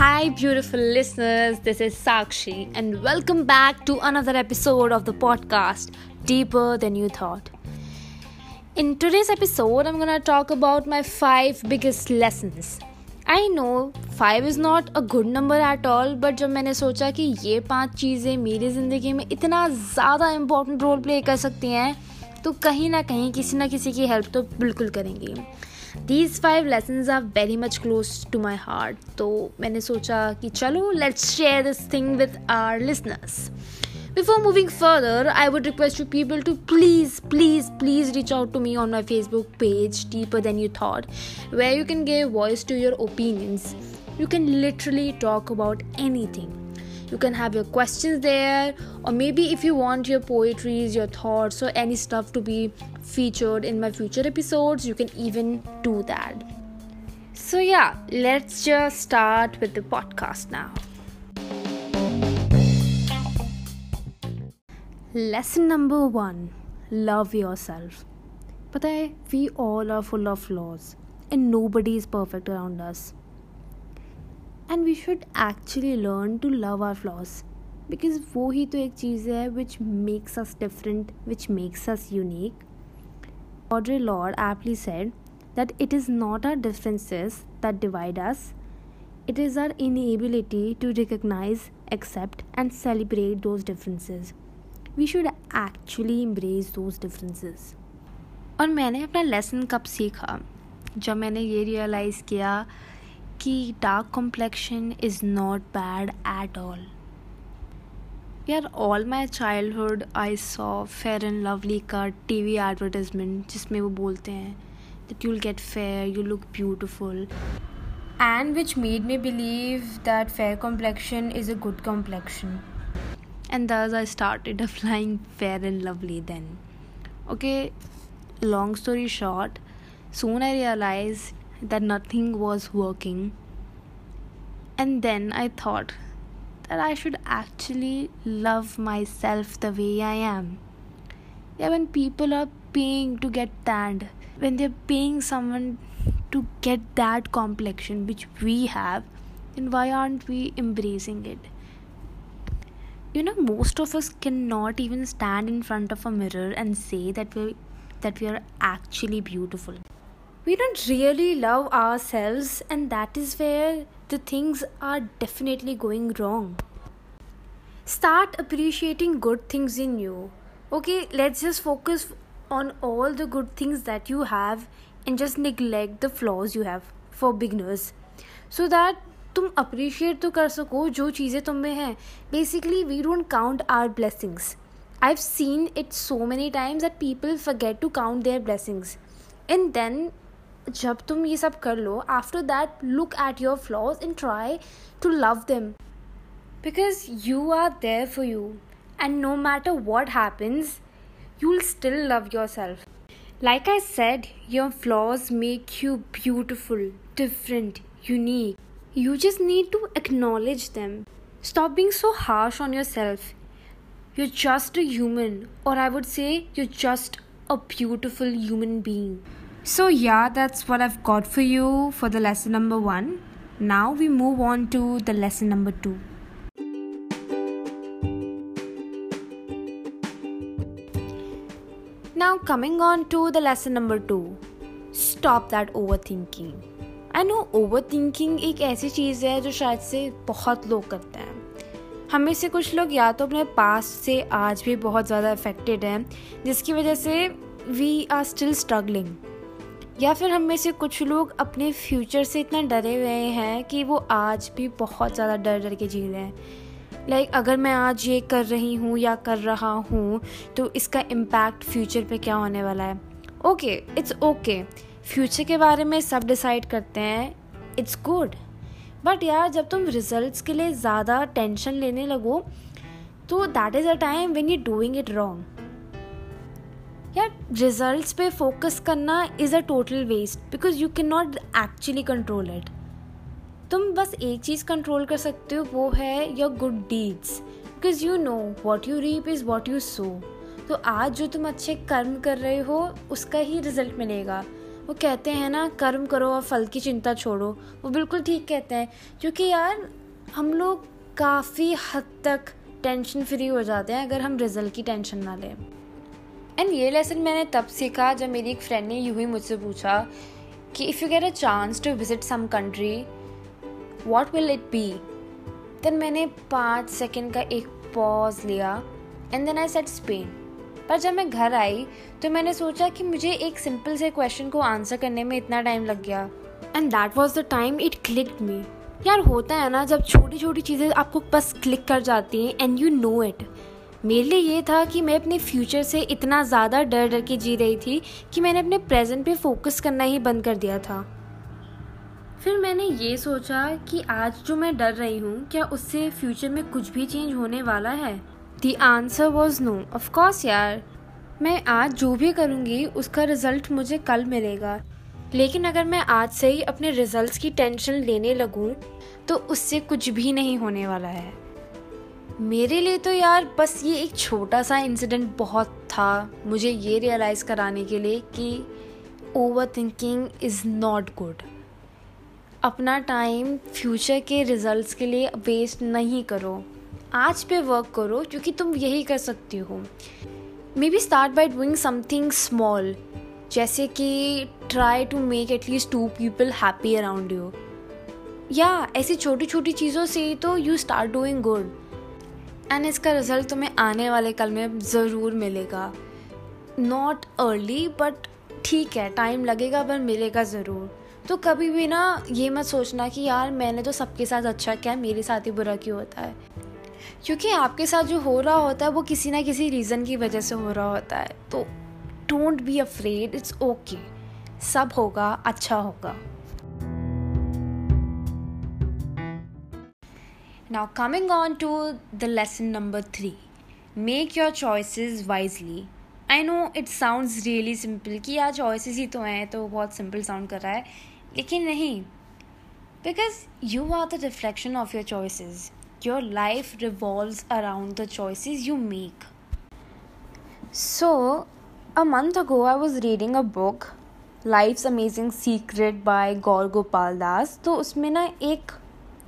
Hi, beautiful listeners. This is Sakshi, and welcome back to another episode of the podcast Deeper Than You Thought. In today's episode, I'm gonna talk about my five biggest lessons. I know five is not a good number at all but जब मैंने सोचा कि ये पाँच चीज़ें मेरी ज़िंदगी में इतना ज़्यादा इम्पोर्टेंट रोल प्ले कर सकती हैं तो कहीं ना कहीं किसी ना किसी की हेल्प तो बिल्कुल करेंगी these five lesson are very much close to my heart तो मैंने सोचा कि चलो let's share this thing with our listeners Before moving further, I would request you people to please, please, please reach out to me on my Facebook page, Deeper Than You Thought, where you can give voice to your opinions. You can literally talk about anything. you can have your questions there or maybe if you want your poetries your thoughts or any stuff to be featured in my future episodes you can even do that. So yeah let's just start with the podcast now. Lesson number 1 love yourself. But I, we all are full of flaws and nobody is perfect around us. And we should actually learn to love our flaws because वो ही तो एक चीज़ है which makes us different which makes us unique Audre Lorde aptly said that it is not our differences that divide us it is our inability to recognise accept and celebrate those differences we should actually embrace those differences और मैंने अपना lesson कब सीखा? जब मैंने ये realise किया कि dark complexion is not bad at all यार all my childhood I saw fair and lovely का टी वी एडवर्टाइजमेंट जिसमें वो बोलते हैं that you'll get fair you look beautiful and which made me believe that fair complexion is a good complexion and thus I started applying fair and lovely then okay long story short soon I realized that nothing was working, and then I thought that I should actually love myself the way I am. Yeah, when people are paying to get tanned, when they're paying someone to get that complexion which we have, then why aren't we embracing it? you know most of us cannot even stand in front of a mirror and say that we that we are actually beautiful we don't really love ourselves and that is where the things are definitely going wrong start appreciating good things in you okay let's just focus on all the good things that you have and just neglect the flaws you have for beginners so that तुम appreciate तो कर सको जो चीज़ें तुम में हैं basically we don't count our blessings I have seen it so many times that people forget to count their blessings and then जब तुम ये सब कर लो after that look at your flaws and try to love them because you are there for you and no matter what happens you will still love yourself. Like I said, your flaws make you beautiful, different, unique. You just need to acknowledge them. Stop being so harsh on yourself. You're just a human, or I would say, you're just a beautiful human being. So, yeah, that's what I've got for you for the lesson number one. Now we move on to the lesson number two. Now, coming on to the lesson number two stop that overthinking. I know overthinking एक ऐसी चीज़ है जो शायद से बहुत लोग करते हैं हमें से कुछ लोग या तो अपने पास से आज भी बहुत ज़्यादा अफेक्टेड हैं जिसकी वजह से वी आर स्टिल स्ट्रगलिंग या फिर हम में से कुछ लोग अपने फ्यूचर से इतना डरे हुए हैं कि वो आज भी बहुत ज़्यादा डर डर के जी रहे हैं। लाइक like, अगर मैं आज ये कर रही हूँ या कर रहा हूँ तो इसका इम्पैक्ट फ्यूचर पे क्या होने वाला है? ओके इट्स ओके फ्यूचर के बारे में सब डिसाइड करते हैं इट्स गुड बट यार जब तुम रिजल्ट्स के लिए ज़्यादा टेंशन लेने लगो तो that is a time when you doing it wrong यार रिजल्ट्स पे फोकस करना is a total waste because you can not actually control it तुम बस एक चीज़ कंट्रोल कर सकते हो, वो है your good deeds because you know what you reap is what you sow तो आज जो तुम अच्छे कर्म कर रहे हो, उसका ही रिज़ल्ट मिलेगा। वो कहते हैं ना, कर्म करो और फल की चिंता छोड़ो। वो बिल्कुल ठीक कहते हैं, क्योंकि यार, हम लोग काफ़ी हद तक टेंशन फ्री हो जाते हैं अगर हम रिज़ल्ट की टेंशन ना लें। एंड ये लेसन मैंने तब सीखा जब मेरी एक फ्रेंड ने यूँ ही मुझसे पूछा कि if you get a chance to visit some country what will it be then मैंने पाँच सेकेंड का एक पॉज लिया and then I said Spain पर जब मैं घर आई तो मैंने सोचा कि मुझे एक सिंपल से क्वेश्चन को आंसर करने में इतना टाइम लग गया। And that was the time it click me यार होता है ना जब छोटी छोटी चीज़ें आपको बस क्लिक कर जाती हैं एंड यू नो इट मेरे लिए ये था कि मैं अपने फ्यूचर से इतना ज़्यादा डर डर के जी रही थी कि मैंने अपने प्रेजेंट पे फोकस करना ही बंद कर दिया था। फिर मैंने ये सोचा कि आज जो मैं डर रही हूँ, क्या उससे फ्यूचर में कुछ भी चेंज होने वाला है? The answer was no of course यार। मैं आज जो भी करूँगी, उसका रिज़ल्ट मुझे कल मिलेगा। लेकिन अगर मैं आज से ही अपने रिजल्ट्स की टेंशन लेने लगूँ तो उससे कुछ भी नहीं होने वाला है। मेरे लिए तो यार बस ये एक छोटा सा इंसिडेंट बहुत था, मुझे ये रियलाइज़ कराने के लिए कि overthinking is not good अपना टाइम फ्यूचर के रिजल्ट्स के लिए वेस्ट नहीं करो। आज पे वर्क करो, क्योंकि तुम यही कर सकती हो। Maybe start by doing something small जैसे कि try to make at least two people happy around you या ऐसी छोटी छोटी चीज़ों से तो you start doing good and इसका रिज़ल्ट तुम्हें आने वाले कल में ज़रूर मिलेगा। नॉट अर्ली बट ठीक है टाइम लगेगा, पर मिलेगा ज़रूर। तो कभी भी ना ये मत सोचना कि यार, मैंने तो सबके साथ अच्छा किया, मेरे साथ ही बुरा क्यों होता है? क्योंकि आपके साथ जो हो रहा होता है, वो किसी ना किसी रीज़न की वजह से हो रहा होता है। तो don't be afraid it's okay सब होगा अच्छा होगा। Now, coming on to the lesson number three. Make your choices wisely. I know it sounds really simple कि यार चॉइसेस ही तो हैं तो बहुत सिंपल साउंड कर रहा है लेकिन नहीं. Because you are the reflection of your choices your life revolves around the choices you make so a month ago I was reading a book Life's Amazing Secrets by Gaur Gopal Das तो उसमें ना एक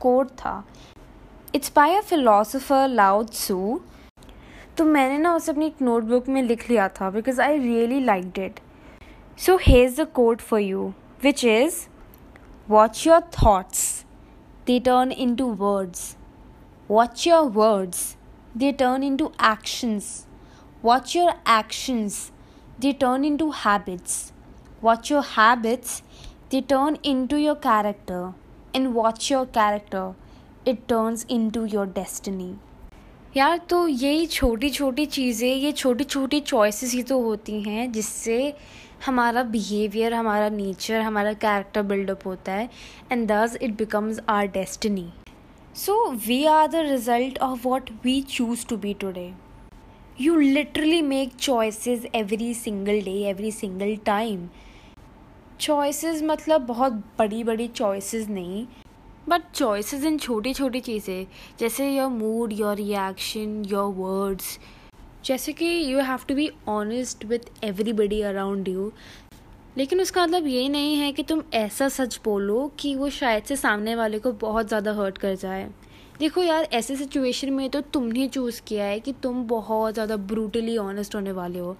quote था it's by a philosopher Lao Tzu तो मैंने ना उसे अपनी एक नोटबुक में लिख लिया था because I really like it so here's the quote for you which is watch your thoughts they turn into words watch your words they turn into actions watch your actions they turn into habits watch your habits they turn into your character and watch your character it turns into your destiny यार तो यही छोटी छोटी चीज़ें, ये छोटी छोटी choices ही तो होती हैं जिससे हमारा बिहेवियर हमारा नेचर हमारा कैरेक्टर बिल्डअप होता है and thus it becomes our destiny so we are the result of what we choose to be today you literally make choices every single day every single time choices मतलब बहुत बड़ी बड़ी choices नहीं but choices in छोटी छोटी चीज़ें, जैसे your mood your reaction your words जैसे कि you have to be honest with everybody around you लेकिन उसका मतलब ये नहीं है कि तुम ऐसा सच बोलो कि वो शायद से सामने वाले को बहुत ज़्यादा हर्ट कर जाए। देखो यार, ऐसे सिचुएशन में तो तुमने चूज़ किया है कि तुम बहुत ज़्यादा ब्रूटली ऑनेस्ट होने वाले हो।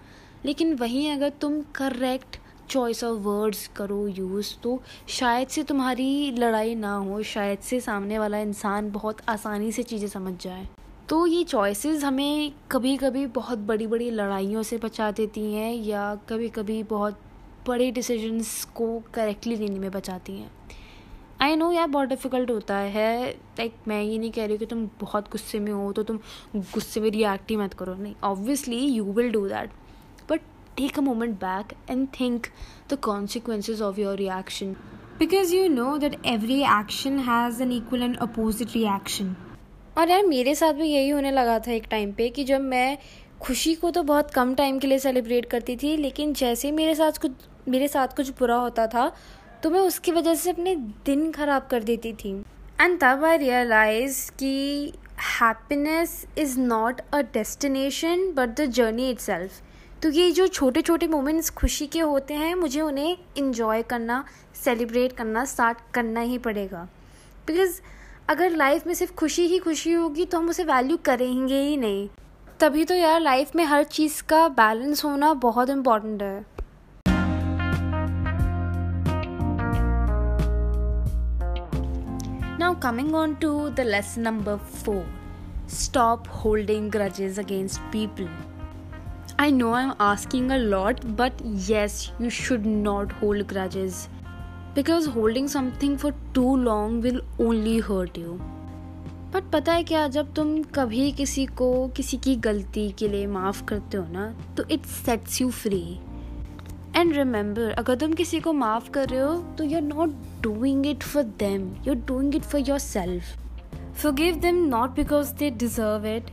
लेकिन वहीं अगर तुम करेक्ट चॉइस ऑफ़ वर्ड्स करो यूज़ तो शायद से तुम्हारी लड़ाई ना हो, शायद से सामने वाला इंसान बहुत आसानी से चीज़ें समझ जाए। तो ये चॉइसेस हमें कभी कभी बहुत बड़ी बड़ी लड़ाइयों से बचा देती हैं या कभी कभी बहुत बड़े डिसीजंस को करेक्टली लेने में बचाती हैं। आई नो यार बहुत डिफ़िकल्ट होता है लाइक मैं ये नहीं कह रही कि तुम बहुत गुस्से में हो तो तुम गुस्से में रिएक्ट ही मत करो, नहीं obviously you will do that but take a moment back and think the consequences of your reaction. Because you know that every action has an equal and opposite reaction. और यार मेरे साथ भी यही होने लगा था एक टाइम पे कि जब मैं खुशी को तो बहुत कम टाइम के लिए सेलिब्रेट करती थी लेकिन जैसे ही मेरे साथ कुछ मेरे साथ कुछ बुरा होता था तो मैं उसकी वजह से अपने दिन खराब कर देती थी। एंड तब आई रियलाइज़ कि happiness is not a destination but the journey itself तो ये जो छोटे छोटे मोमेंट्स खुशी के होते हैं मुझे उन्हें इन्जॉय करना सेलिब्रेट करना स्टार्ट करना ही पड़ेगा। बिकॉज़ अगर लाइफ में सिर्फ़ खुशी ही खुशी होगी तो हम उसे वैल्यू करेंगे ही नहीं। तभी तो यार लाइफ में हर चीज़ का बैलेंस होना बहुत इंपॉर्टेंट है। Now, coming on to the lesson number four. Stop holding grudges against people. I know I'm asking a lot, but yes, you should not hold grudges because holding something for too long will only hurt you. But पता है क्या जब तुम कभी किसी को किसी की गलती के लिए माफ़ करते हो ना तो it sets you free and remember अगर तुम किसी को माफ़ कर रहे हो तो you are not doing it for them you are doing it for yourself forgive them not because they deserve it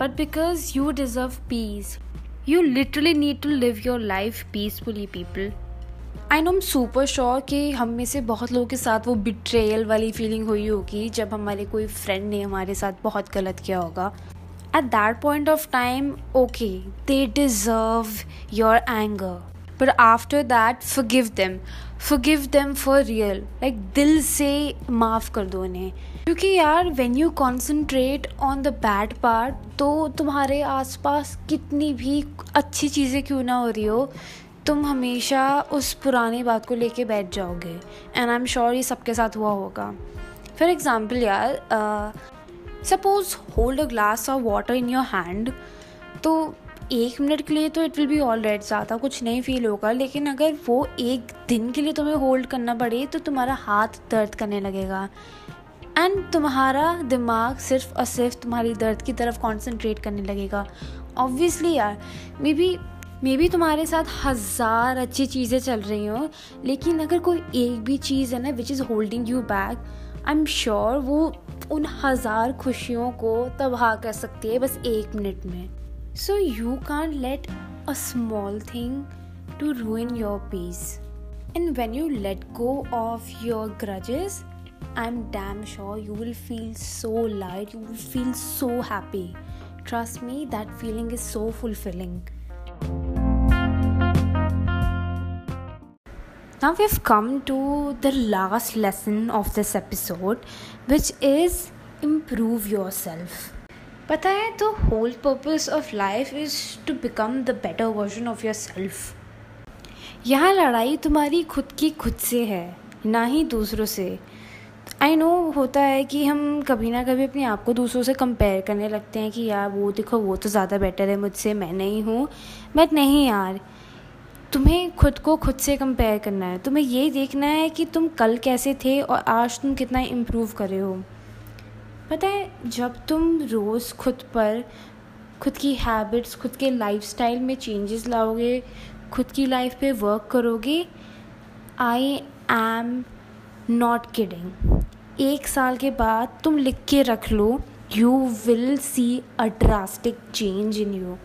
but because you deserve peace you literally need to live your life peacefully people I know super sure कि हम में से बहुत लोगों के साथ वो betrayal वाली फीलिंग हुई होगी जब हमारे कोई फ्रेंड ने हमारे साथ बहुत गलत किया होगा। At that point of time okay they deserve your anger but after that forgive them forgive them for real like दिल से माफ़ कर दो उन्हें। क्योंकि यार when you concentrate on the bad part तो तुम्हारे आसपास कितनी भी अच्छी चीज़ें क्यों ना हो रही हो, तुम हमेशा उस पुरानी बात को लेके बैठ जाओगे। एंड आई एम श्योर ये सबके साथ हुआ होगा। फॉर एग्ज़ाम्पल यार suppose hold a glass of water in your hand तो एक मिनट के लिए तो it will be all right ज़्यादा कुछ नहीं फील होगा, लेकिन अगर वो एक दिन के लिए तुम्हें होल्ड करना पड़े तो तुम्हारा हाथ दर्द करने लगेगा। एंड तुम्हारा दिमाग सिर्फ़ और सिर्फ़ तुम्हारी दर्द की तरफ़ कॉन्सेंट्रेट करने लगेगा। ऑब्वियसली यार मे बी मे बी तुम्हारे साथ हज़ार अच्छी चीज़ें चल रही हों लेकिन अगर कोई एक भी चीज़ है ना which is holding you back I am sure वो उन हज़ार खुशियों को तबाह कर सकती है बस एक मिनट में। So you can't let a small thing to ruin your peace and when you let go of your grudges, I'm damn sure you will feel so light, you will feel so happy. Trust me, that feeling is so fulfilling. Now we've come to the last lesson of this episode, which is improve yourself. पता है तो whole purpose of life is to become the better version of yourself यहाँ लड़ाई तुम्हारी खुद की खुद से है ना ही दूसरों से आई नो होता है कि हम कभी ना कभी अपने आप को दूसरों से कंपेयर करने लगते हैं कि यार, वो देखो, वो तो ज़्यादा बेटर है मुझसे, मैं नहीं हूँ। बट नहीं यार, तुम्हें खुद को खुद से कंपेयर करना है। तुम्हें ये देखना है कि तुम कल कैसे थे और आज तुम कितना इम्प्रूव करे हो। पता है, जब तुम रोज़ खुद पर, खुद की हैबिट्स खुद के लाइफस्टाइल में चेंजेस लाओगे, खुद की लाइफ पे वर्क करोगे आई एम नॉट किडिंग एक साल के बाद तुम लिख के रख लो you will see a drastic change in you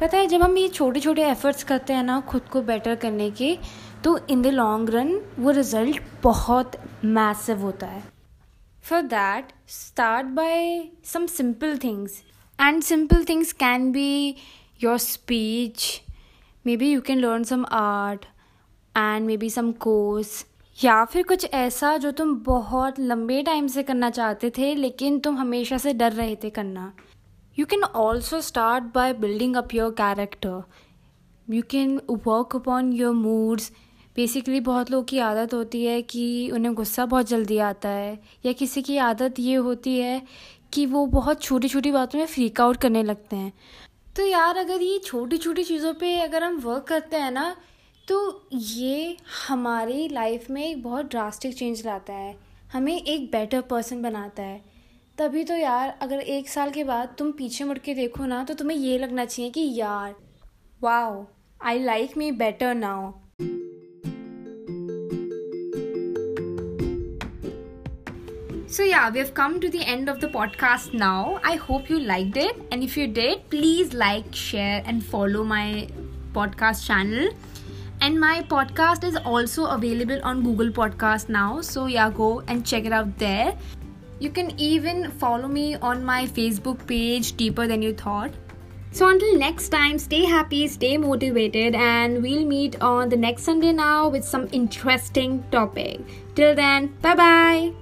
पता है, जब हम ये छोटे छोटे एफर्ट्स करते हैं ना, खुद को बेटर करने के तो इन द लॉन्ग रन वो रिज़ल्ट बहुत मैसिव होता है. For that start by some simple things and simple things can be your speech maybe you can learn some art and maybe some course या फिर कुछ ऐसा जो तुम बहुत लंबे टाइम से करना चाहते थे, लेकिन तुम हमेशा से डर रहे थे करना। You can also start by building up your character you can work upon your moods basically बहुत लोगों की आदत होती है कि उन्हें गुस्सा बहुत जल्दी आता है, या किसी की आदत ये होती है कि वो बहुत छोटी छोटी बातों में फ्रीक आउट करने लगते हैं। तो यार, अगर ये छोटी छोटी चीज़ों पे अगर हम वर्क करते हैं ना तो ये हमारी लाइफ में एक बहुत ड्रास्टिक चेंज लाता है। हमें एक बेटर पर्सन बनाता है। तभी तो यार, अगर एक साल के बाद तुम पीछे मुड़ के देखो ना तो तुम्हें ये लगना चाहिए कि यार wow I like me better now so yeah we have come to the end of the podcast now I hope you like it and if you did please like share and follow my podcast channel And my podcast is also available on Google Podcast now. So, yeah, go and check it out there. You can even follow me on my Facebook page, Deeper Than You Thought. So, until next time, stay happy, stay motivated, and we'll meet on the next Sunday now with some interesting topic. Till then, bye bye.